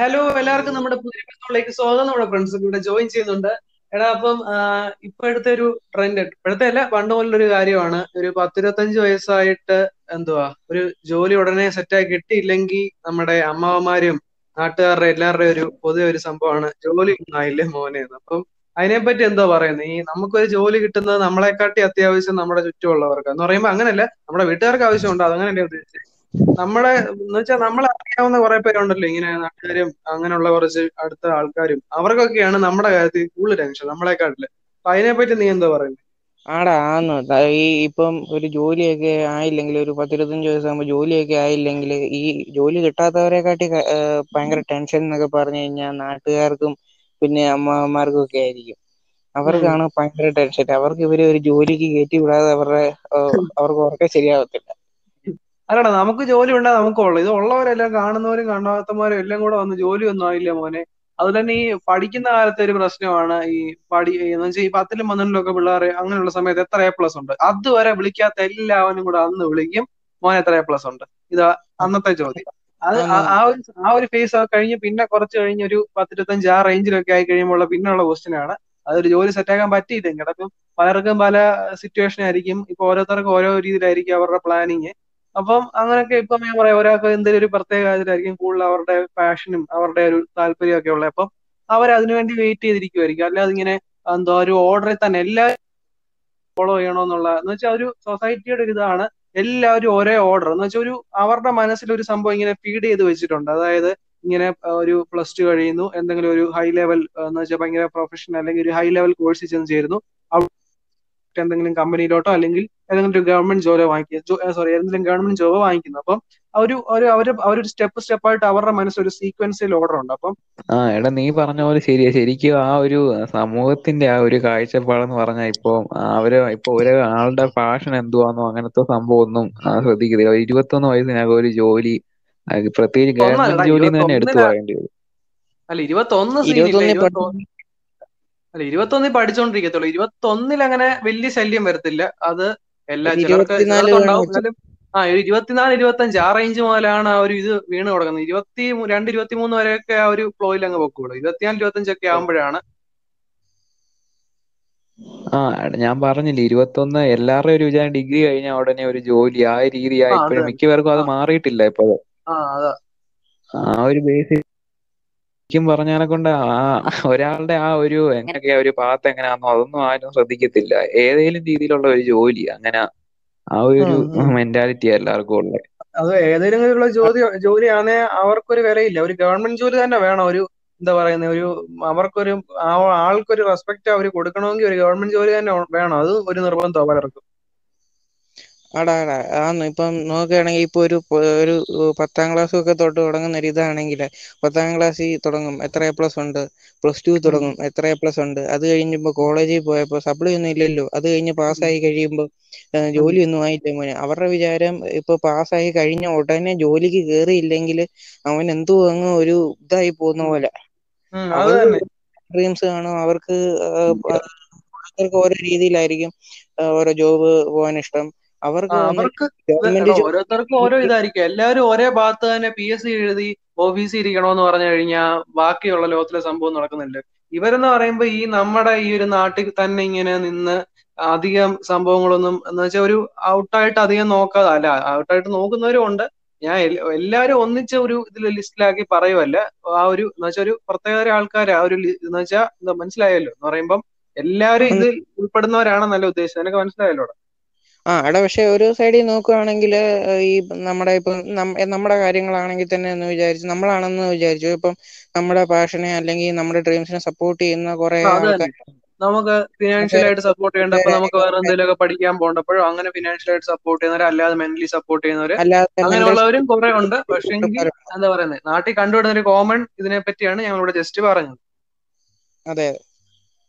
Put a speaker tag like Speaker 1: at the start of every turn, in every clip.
Speaker 1: Hello എല്ലാവർക്കും നമ്മുടെ പുതിയ സ്വാഗതം. നമ്മുടെ ഫ്രണ്ട്സ് ഇവിടെ ജോയിൻ ചെയ്യുന്നുണ്ട്. എടാ അപ്പം ഇപ്പോഴത്തെ ഒരു ട്രെൻഡ് ഇപ്പോഴത്തെ അല്ല പണ്ട് മുതലൊരു കാര്യമാണ്. ഒരു പത്തിരുപത്തഞ്ച് വയസ്സായിട്ട് എന്തുവാ ഒരു ജോലി ഉടനെ സെറ്റായി കിട്ടിയില്ലെങ്കിൽ നമ്മുടെ അമ്മാവന്മാരും നാട്ടുകാരുടെ എല്ലാവരുടെയും ഒരു പൊതുവെ ഒരു സംഭവമാണ് ജോലി ഒന്നായില്ലേ മോനെ അപ്പം അതിനെപ്പറ്റി എന്തോ പറയുന്നത് ഈ നമുക്കൊരു ജോലി കിട്ടുന്നത് നമ്മളെക്കാട്ടി അത്യാവശ്യം നമ്മുടെ ചുറ്റുമുള്ളവർക്ക്. എന്ന് പറയുമ്പോൾ അങ്ങനെയല്ല നമ്മുടെ വീട്ടുകാർക്ക് ആവശ്യമുണ്ട്. അതങ്ങനെയല്ലേ ഉദ്ദേശിച്ചത് നമ്മളെ എന്ന് വെച്ചാൽ നമ്മളെ അറിയാവുന്ന കുറെ പേരുണ്ടല്ലോ ഇങ്ങനെ നാട്ടുകാരും അങ്ങനെയുള്ള കുറച്ച് അടുത്ത ആൾക്കാരും. അവർക്കൊക്കെയാണ് നമ്മുടെ കാര്യത്തിൽ കൂടുതൽ ടെൻഷൻ നമ്മളെക്കാട്ടിൽ. അപ്പൊ അതിനെപ്പറ്റി നീ എന്താ പറയുന്നത്
Speaker 2: ആടാ ആന്ന്. ഈ ഇപ്പം ഒരു ജോലിയൊക്കെ ആയില്ലെങ്കിൽ ഒരു പത്തിരുപത്തഞ്ച് വയസ്സാകുമ്പോൾ ജോലിയൊക്കെ ആയില്ലെങ്കിൽ ഈ ജോലി കിട്ടാത്തവരെക്കാട്ടി ഭയങ്കര ടെൻഷൻ എന്നൊക്കെ പറഞ്ഞു കഴിഞ്ഞാൽ നാട്ടുകാർക്കും പിന്നെ അമ്മമാർക്കും ഒക്കെ ആയിരിക്കും. അവർക്കാണ് ഭയങ്കര ടെൻഷൻ. അവർക്ക് ഇവരെ ഒരു ജോലിക്ക് കയറ്റി വിടാതെ അവരുടെ അവർക്ക് ഉറക്കം ശരിയാവത്തില്ല.
Speaker 1: അല്ലടാ നമുക്ക് ജോലി ഉണ്ടാ നമുക്കുള്ളൂ ഇത് ഉള്ളവരെല്ലാം കാണുന്നവരും കാണാത്തമാരും എല്ലാം കൂടെ വന്ന് ജോലി ഒന്നും ആയില്ല മോനെ. അത് തന്നെ ഈ പഠിക്കുന്ന കാലത്തെ ഒരു പ്രശ്നമാണ്. ഈ പഠി എന്ന് വെച്ചാൽ ഈ പത്തിലും പന്ത്രണ്ടിലും ഒക്കെ പിള്ളേർ അങ്ങനെയുള്ള സമയത്ത് എത്ര എ പ്ലസ് ഉണ്ട്? അതുവരെ വിളിക്കാത്ത എല്ലാവരും കൂടെ അന്ന് വിളിക്കും മോനെ എത്ര എ പ്ലസ് ഉണ്ട്? ഇതാ അന്നത്തെ ചോദ്യം. അത് ആ- ഒരു ആ ഒരു ഫേസ് കഴിഞ്ഞ് പിന്നെ കുറച്ച് കഴിഞ്ഞ് ഒരു പത്തിരുപത്തഞ്ച് ആ റേഞ്ചിലൊക്കെ ആയി കഴിയുമ്പോൾ പിന്നെയുള്ള ക്വസ്റ്റ്യൻ ആണ്. അതൊരു ജോലി സെറ്റാക്കാൻ പറ്റിയില്ലെങ്കിൽ അപ്പം പലർക്കും പല സിറ്റുവേഷൻ ആയിരിക്കും. ഇപ്പൊ ഓരോരുത്തർക്കും ഓരോ രീതിയിലായിരിക്കും അവരുടെ പ്ലാനിങ് അപ്പം അങ്ങനെയൊക്കെ ഇപ്പം ഞാൻ പറയാം ഒരാൾക്ക് എന്തെങ്കിലും ഒരു പ്രത്യേക കാര്യത്തിലായിരിക്കും കൂടുതൽ അവരുടെ പാഷനും അവരുടെ ഒരു താല്പര്യം ഒക്കെ ഉള്ളത്. അപ്പം അവർ അതിനുവേണ്ടി വെയിറ്റ് ചെയ്തിരിക്കുമായിരിക്കും അല്ലാതെ ഇങ്ങനെ എന്തോ ഒരു ഓർഡറിൽ തന്നെ എല്ലാ ഫോളോ ചെയ്യണമെന്നുള്ള എന്ന് വെച്ചാൽ ഒരു സൊസൈറ്റിയുടെ ഒരു ഇതാണ്. എല്ലാവരും ഒരേ ഓർഡർ എന്ന് വെച്ചാൽ ഒരു അവരുടെ മനസ്സിൽ ഒരു സംഭവം ഇങ്ങനെ ഫീഡ് ചെയ്ത് വെച്ചിട്ടുണ്ട്. അതായത് ഇങ്ങനെ ഒരു പ്ലസ് ടു കഴിയുന്നു. എന്തെങ്കിലും ഒരു ഹൈ ലെവൽ എന്ന് വെച്ചാൽ ഭയങ്കര പ്രൊഫഷണൽ അല്ലെങ്കിൽ ഒരു ഹൈ ലെവൽ കോഴ്സിൽ ചെന്ന് ചേരുന്നു. അവിടെ എന്തെങ്കിലും കമ്പനിയിലോട്ടോ അല്ലെങ്കിൽ ഏതെങ്കിലും ഒരു ഗവൺമെന്റ് ജോലി വാങ്ങിക്കുക. സോറി ഏതെങ്കിലും ഗവൺമെന്റ് ജോബ് വാങ്ങിക്കുന്നു. അപ്പം ഒരു ഒരു അവർ അവരൊരു സ്റ്റെപ്പ് സ്റ്റെപ്പ് ആയിട്ട് അവരുടെ മനസ്സിൽ ഒരു സീക്വൻസിൽ ഓർഡർ ഉണ്ട്. അപ്പം
Speaker 3: ആ എടാ നീ പറഞ്ഞ പോലെ ശരിയാ. ശരിക്കും ആ ഒരു സമൂഹത്തിന്റെ ആ ഒരു കാഴ്ചപ്പാടെന്ന് പറഞ്ഞാൽ ഇപ്പൊ അവർ ഇപ്പൊ ഒരു ആളുടെ ഫാഷൻ എന്തുവാന്നോ അങ്ങനത്തെ സംഭവം ഒന്നും ആ, ശ്രദ്ധിക്കുന്നില്ല ഒരു ഇരുപത്തൊന്ന് വയസ്സിനകം ഒരു ജോലി പ്രത്യേകിച്ച് ഗവൺമെന്റ് ജോലി തന്നെ എടുത്തു പറയേണ്ടി വരും.
Speaker 1: അല്ല ഇരുപത്തൊന്ന് അല്ല ഇരുപത്തൊന്നിൽ പഠിച്ചോണ്ടിരിക്കത്തുള്ളൂ. ഇരുപത്തൊന്നിൽ അങ്ങനെ വലിയ ശല്യം വരത്തില്ല. അത് എല്ലാ
Speaker 2: ചിലർക്കും
Speaker 1: ചിലർക്ക്
Speaker 2: ഇരുപത്തിനാല് വേണം
Speaker 1: ഉണ്ടാവും. ആ ഒരു ഇരുപത്തിനാല് ഇരുപത്തഞ്ച് ആ റേഞ്ച് മുതലാണ് ആ ഒരു ഇത് വീണ് തുടങ്ങുന്നത് ഇരുപത്തി രണ്ട് ഇരുപത്തി മൂന്ന് വരെയൊക്കെ ആ ഒരു ഫ്ലോയിൽ അങ്ങ് പൊക്കുള്ളൂ ഇരുപത്തിനാല് ഇരുപത്തഞ്ചൊക്കെ ആകുമ്പോഴാണ്
Speaker 3: ആ ഞാൻ പറഞ്ഞില്ലേ ഇരുപത്തൊന്ന് എല്ലാവരുടെയും ഒരു വിചാരം ഡിഗ്രി കഴിഞ്ഞ ഉടനെ ഒരു ജോലി ആ രീതിയായി.
Speaker 1: ആ
Speaker 3: ഇപ്പോഴും മിക്കവർക്കും അത് മാറിയിട്ടില്ല ഇപ്പോഴും.
Speaker 1: ആ
Speaker 3: ആ ഒരു ബേസിൽ ശരിക്കും പറഞ്ഞാലെ കൊണ്ട് ആ ഒരാളുടെ ആ ഒരു എങ്ങനെയൊക്കെ ഒരു പാത്ത് എങ്ങനെയാണെന്നോ അതൊന്നും ആരും ശ്രദ്ധിക്കത്തില്ല. ഏതെങ്കിലും രീതിയിലുള്ള ഒരു ജോലി അങ്ങനെ ആ ഒരു മെന്റാലിറ്റി എല്ലാവർക്കും ഉള്ളത്.
Speaker 1: അത് ഏതെങ്കിലും ജോലി ജോലിയാണെ അവർക്കൊരു വിലയില്ല. ഒരു ഗവൺമെന്റ് ജോലി തന്നെ വേണം. ഒരു എന്താ പറയുന്നത് ഒരു അവർക്കൊരു ആൾക്കൊരു റെസ്പെക്ട് അവർ കൊടുക്കണമെങ്കിൽ ഒരു ഗവൺമെന്റ് ജോലി തന്നെ വേണം. അത് ഒരു നിർബന്ധം പലർക്കും.
Speaker 2: ആടാ ആടാ. ആന്ന് ഇപ്പം നോക്കുകയാണെങ്കിൽ ഇപ്പൊ ഒരു ഒരു പത്താം ക്ലാസ് ഒക്കെ തൊട്ട് തുടങ്ങുന്ന ഒരു ഇതാണെങ്കിൽ പത്താം ക്ലാസ്സിൽ തുടങ്ങും. എത്ര എ പ്ലസ് ഉണ്ട്? പ്ലസ് ടു തുടങ്ങും. എത്ര എ പ്ലസ് ഉണ്ട്? അത് കഴിഞ്ഞപ്പോ കോളേജിൽ പോയപ്പോ സപ്ലി ഒന്നും ഇല്ലല്ലോ. അത് കഴിഞ്ഞ് പാസ്സായി കഴിയുമ്പോൾ
Speaker 1: ജോലി
Speaker 2: ജോലിയൊന്നും ആയില്ലേ മോനെ. അവരുടെ വിചാരം ഇപ്പൊ പാസ്സായി കഴിഞ്ഞ ഉടനെ ജോലിക്ക് കേറിയില്ലെങ്കിൽ അവൻ എന്തോ അങ്ങ് ഒരു ഇതായി പോകുന്ന പോലെ. ഡ്രീംസ് കാണും. അവർക്ക് ഓരോ രീതിയിലായിരിക്കും ഓരോ ജോബ് പോകാൻ ഇഷ്ടം. അവർക്ക്
Speaker 1: അവർക്ക് ഓരോരുത്തർക്കും ഓരോ ഇതായിരിക്കും. എല്ലാവരും ഒരേ ഭാഗത്ത് തന്നെ പി എസ് സി എഴുതി ഓഫീസിൽ ഇരിക്കണമെന്ന് പറഞ്ഞു കഴിഞ്ഞാൽ ബാക്കിയുള്ള ലോകത്തിലെ സംഭവം നടക്കുന്നില്ല ഇവരെന്ന് പറയുമ്പോ ഈ നമ്മുടെ ഈ ഒരു നാട്ടിൽ തന്നെ ഇങ്ങനെ നിന്ന് അധികം സംഭവങ്ങളൊന്നും എന്ന് വെച്ചാൽ ഒരു ഔട്ടായിട്ട് അധികം നോക്കാതെ അല്ല ഔട്ടായിട്ട് നോക്കുന്നവരും ഉണ്ട്. ഞാൻ എല്ലാവരും ഒന്നിച്ച ഒരു ഇതിൽ ലിസ്റ്റിലാക്കി പറയുമല്ല ആ ഒരു എന്ന് വെച്ചാൽ ഒരു പ്രത്യേക ആൾക്കാർ ആ ഒരു എന്ന് വെച്ചാൽ മനസ്സിലായല്ലോ? എന്ന് പറയുമ്പം എല്ലാവരും ഇതിൽ ഉൾപ്പെടുന്നവരാണെന്നല്ല ഉദ്ദേശിച്ചത് എനിക്ക് മനസ്സിലായല്ലോ
Speaker 2: ആ എടാ പക്ഷെ ഒരു സൈഡിൽ നോക്കുകയാണെങ്കിൽ ഈ നമ്മുടെ ഇപ്പം നമ്മുടെ കാര്യങ്ങളാണെങ്കിൽ തന്നെ എന്ന് വിചാരിച്ചു നമ്മളാണെന്ന് വിചാരിച്ചു. ഇപ്പം നമ്മുടെ പാഷനെ അല്ലെങ്കിൽ നമ്മുടെ ഡ്രീംസിനെ സപ്പോർട്ട് ചെയ്യുന്ന കുറെ
Speaker 1: നമുക്ക് ഫിനാൻഷ്യൽ ആയിട്ട് സപ്പോർട്ട് ചെയ്യേണ്ടപ്പോ നമുക്ക് വേറെ എന്തെങ്കിലുമൊക്കെ പഠിക്കാൻ പോകേണ്ടപ്പോഴും അങ്ങനെ ഫിനാൻഷ്യൽ ആയിട്ട് സപ്പോർട്ട് ചെയ്യുന്നവർ അല്ലാതെ മെന്റലി സപ്പോർട്ട് ചെയ്യുന്നവര് അങ്ങനെയുള്ളവരും കുറെ ഉണ്ട്. പക്ഷെ എന്താ പറയുന്നത് നാട്ടിൽ കണ്ടുവിടുന്ന ഒരു കോമൺ ഇതിനെ പറ്റിയാണ് ഞങ്ങളിവിടെ ജസ്റ്റ് പറഞ്ഞത്.
Speaker 2: അതെ.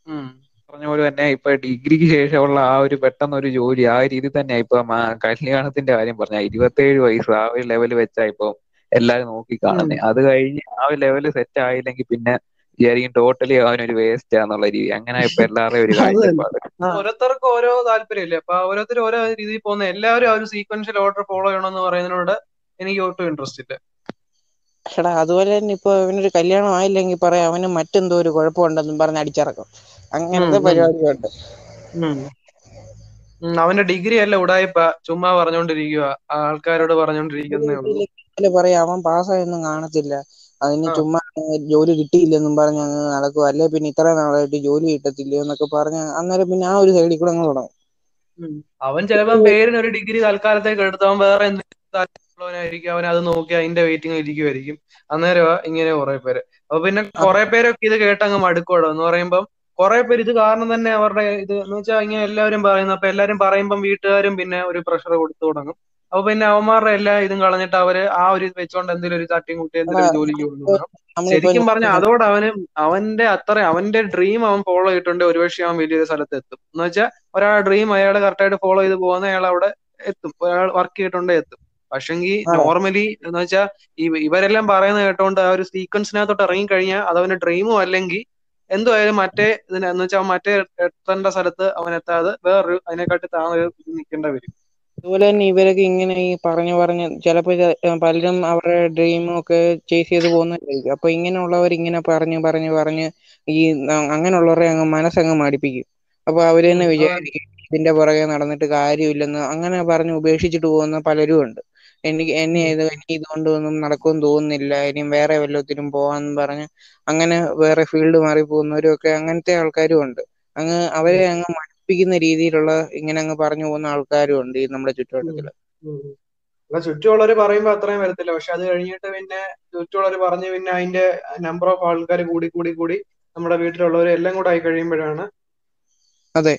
Speaker 1: ഉം.
Speaker 3: പറഞ്ഞ പോലെ തന്നെ ഇപ്പൊ ഡിഗ്രിക്ക് ശേഷമുള്ള ആ ഒരു പെട്ടെന്ന് ഒരു ജോലി ആ രീതി തന്നെ ഇപ്പൊ കല്യാണത്തിന്റെ കാര്യം പറഞ്ഞ ഇരുപത്തേഴ് വയസ്സ് ആ ഒരു ലെവൽ വെച്ചാ ഇപ്പൊ എല്ലാരും നോക്കി കാണുന്നത് അത് കഴിഞ്ഞ് ആ ഒരു ലെവൽ സെറ്റ് ആയില്ലെങ്കിൽ പിന്നെ വിചാരിക്കും ടോട്ടലി അവനൊരു വേസ്റ്റ് ആന്നുള്ള രീതി. അങ്ങനെ ഇപ്പൊ എല്ലാവരുടെയും ഒരു. കാഴ്ചപ്പാട്.
Speaker 1: ഓരോരുത്തർക്കും ഓരോ താല്പര്യമല്ലേ അപ്പൊ ഓരോരുത്തർ ഓരോ രീതിയിൽ പോകുന്ന. എല്ലാവരും ആ ഒരു സീക്വൻഷ്യൽ ഓർഡർ ഫോളോ ചെയ്യണമെന്ന് പറയുന്നതിനോട് എനിക്ക് ഒട്ടും ഇൻട്രസ്റ്റ് ഇല്ല.
Speaker 2: എടാ അതുപോലെ തന്നെ ഇപ്പൊ അവനൊരു കല്യാണം ആയില്ലെങ്കിൽ പറയാം അവന് മറ്റെന്തോ ഒരു കുഴപ്പമുണ്ടെന്നും പറഞ്ഞ് അടിച്ചിറക്കും. അങ്ങനത്തെ
Speaker 1: പരിപാടികളുണ്ട്.
Speaker 2: പരിപാടിയുണ്ട്
Speaker 1: അവന്റെ ഡിഗ്രി അല്ല ഉടായിപ്പ? ചുമ്മാ പറഞ്ഞോണ്ടിരിക്കുക ആൾക്കാരോട് പറഞ്ഞോണ്ടിരിക്കുന്നേ
Speaker 2: പറയാം അവൻ പാസ്സായൊന്നും കാണത്തില്ല. അതിന് ചുമ്മാ ജോലി കിട്ടിയില്ലെന്നും പറഞ്ഞ് അങ്ങ് നടക്കും അല്ലെ പിന്നെ ഇത്ര നാളായിട്ട് ജോലി കിട്ടത്തില്ല എന്നൊക്കെ പറഞ്ഞ് അന്നേരം പിന്നെ ആ ഒരു സൈഡിൽ കൂടെ അങ്ങ് തുടങ്ങും.
Speaker 1: അവൻ ചിലപ്പോ പേരിന് ഒരു ഡിഗ്രി തൽക്കാലത്തേക്ക് എടുത്തവൻ വേറെ എന്തെങ്കിലും അവൻ അത് നോക്കി അതിന്റെ വെയിറ്റിംഗ് ഇരിക്കുമായിരിക്കും അന്നേരമാ ഇങ്ങനെ കുറെ പേര്. അപ്പൊ പിന്നെ കുറെ പേരൊക്കെ ഇത് കേട്ടങ്ങ് മടുക്കോടോ എന്ന് പറയുമ്പം കുറെ പേര് ഇത് കാരണം തന്നെ അവരുടെ ഇത് എന്ന് വെച്ചാൽ ഇങ്ങനെ എല്ലാവരും പറയുന്നു അപ്പൊ എല്ലാവരും പറയുമ്പം വീട്ടുകാരും പിന്നെ ഒരു പ്രഷർ കൊടുത്തു തുടങ്ങും. അപ്പൊ പിന്നെ അവന്മാരുടെ എല്ലാ ഇതും കളഞ്ഞിട്ട് അവർ ആ ഒരു ഇത് വെച്ചോണ്ട് എന്തെങ്കിലും ഒരു തട്ടിയും കുട്ടി എന്തെങ്കിലും ജോലിക്ക് കൊണ്ടു ശരിക്കും പറഞ്ഞ അതോടെ അവന് അവന്റെ അത്ര അവന്റെ ഡ്രീം അവൻ ഫോളോ ചെയ്തിട്ടുണ്ട്. ഒരുപക്ഷെ അവൻ വലിയൊരു സ്ഥലത്ത് എത്തും. എന്ന് വെച്ചാൽ ഒരാൾ ഡ്രീം അയാൾ കറക്റ്റായിട്ട് ഫോളോ ചെയ്ത് പോകുന്ന അയാൾ അവിടെ എത്തും. ഒരാൾ വർക്ക് ചെയ്തിട്ടുണ്ടേ എത്തും. പക്ഷെങ്കിൽ നോർമലി എന്ന് വെച്ചാൽ ഇവരെല്ലാം പറയുന്ന കേട്ടോണ്ട് ആ ഒരു സീക്വൻസിനകത്തോട്ട് ഇറങ്ങി കഴിഞ്ഞാൽ അത് അവന്റെ ഡ്രീമും അല്ലെങ്കിൽ എന്തുമായാലും മറ്റേ ഇതിന് എന്ന് വെച്ചാൽ മറ്റേ എത്തേണ്ട സ്ഥലത്ത് അവൻ എത്താതെ വേറൊരു അതിനെക്കാട്ടി താഴെ നിൽക്കേണ്ട വരും.
Speaker 2: അതുപോലെ തന്നെ ഇവരൊക്കെ ഇങ്ങനെ ഈ പറഞ്ഞു പറഞ്ഞ് ചിലപ്പോൾ പലരും അവരുടെ ഡ്രീമും ഒക്കെ ചേസ് ചെയ്ത് പോകുന്നതായിരിക്കും അപ്പൊ ഇങ്ങനെയുള്ളവർ ഇങ്ങനെ പറഞ്ഞു പറഞ്ഞു പറഞ്ഞ് ഈ അങ്ങനെയുള്ളവരെ അങ്ങ് മനസ്സങ്ങ് മടിപ്പിക്കും. അപ്പൊ അവർ തന്നെ വിചാരിക്കും ഇതിന്റെ പുറകെ നടന്നിട്ട് കാര്യമില്ലെന്ന് അങ്ങനെ പറഞ്ഞ് ഉപേക്ഷിച്ചിട്ട് പോകുന്ന പലരും ഉണ്ട് എനിക്ക് എന്നെ. ഇത് എനിക്ക് ഇതുകൊണ്ടൊന്നും നടക്കും തോന്നുന്നില്ല. ഇനിയും വേറെ വല്ലത്തിനും പോവാന്ന് പറഞ്ഞ് അങ്ങനെ വേറെ ഫീൽഡ് മാറി പോകുന്നവരും ഒക്കെ അങ്ങനത്തെ ആൾക്കാരും ഉണ്ട്. അങ്ങ് അവരെ അങ്ങ് മടുപ്പിക്കുന്ന രീതിയിലുള്ള ഇങ്ങനെ അങ്ങ് പറഞ്ഞു പോകുന്ന ആൾക്കാരും ഉണ്ട് ഈ നമ്മുടെ
Speaker 1: ചുറ്റുവട്ടത്തിൽ. ചുറ്റുമുള്ളവർ പറയുമ്പോ അത്രയും വരത്തില്ല. പക്ഷെ അത് കഴിഞ്ഞിട്ട് പിന്നെ ചുറ്റുമുള്ളവർ പറഞ്ഞ് പിന്നെ അതിന്റെ നമ്പർ ഓഫ് ആൾക്കാർ കൂടി കൂടി കൂടി നമ്മുടെ വീട്ടിലുള്ളവർ എല്ലാം കൂടെ ആയി കഴിയുമ്പോഴാണ്
Speaker 2: അതെ.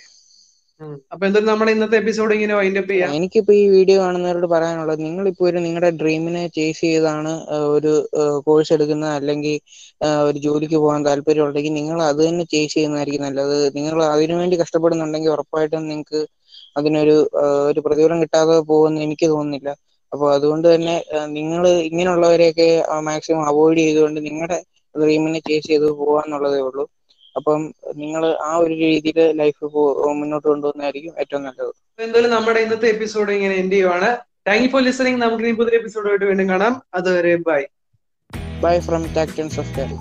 Speaker 1: അപ്പൊ എന്തായാലും നമ്മുടെ ഇന്നത്തെ എപ്പിസോഡ് ഇങ്ങനെ വൈൻഡപ്പ് ചെയ്യാം.
Speaker 2: എനിക്കിപ്പോ ഈ വീഡിയോ കാണുന്നവരോട് പറയാനുള്ളത് നിങ്ങൾ ഇപ്പോ ഒരു നിങ്ങളുടെ ഡ്രീമിനെ ചേസ് ചെയ്താണ് ഒരു കോഴ്സ് എടുക്കുന്നത് അല്ലെങ്കിൽ ഒരു ജോലിക്ക് പോകാൻ താല്പര്യം ഉണ്ടെങ്കിൽ നിങ്ങൾ അത് തന്നെ ചേസ് ചെയ്യുന്നതായിരിക്കും നല്ലത്. നിങ്ങൾ അതിനുവേണ്ടി കഷ്ടപ്പെടുന്നുണ്ടെങ്കിൽ ഉറപ്പായിട്ടും നിങ്ങൾക്ക് അതിനൊരു ഒരു പ്രതിഫലം കിട്ടാതെ പോകുമെന്ന് എനിക്ക് തോന്നുന്നില്ല. അപ്പൊ അതുകൊണ്ട് തന്നെ നിങ്ങൾ ഇങ്ങനെയുള്ളവരെയൊക്കെ മാക്സിമം അവോയ്ഡ് ചെയ്തുകൊണ്ട് നിങ്ങളുടെ ഡ്രീമിനെ ചേസ് ചെയ്ത് പോവാന്നുള്ളതേ ഉള്ളൂ. അപ്പം നിങ്ങൾ ആ ഒരു രീതിയിൽ ലൈഫ് മുന്നോട്ട് കൊണ്ടുപോകുന്നതായിരിക്കും ഏറ്റവും നല്ലത്.
Speaker 1: എന്തായാലും നമ്മുടെ ഇന്നത്തെ എപ്പിസോഡ് ഇങ്ങനെ എൻഡ് ചെയ്യുവാണ്. താങ്ക് യു ഫോർ ലിസണിങ് നമുക്ക് ഇനി പുതിയ എപ്പിസോഡായിട്ട് വീണ്ടും കാണാം. അതുവരെ ബൈ
Speaker 2: ബൈ ഫ്രം ടാക്ടൻസ് ഓഫ് കാരി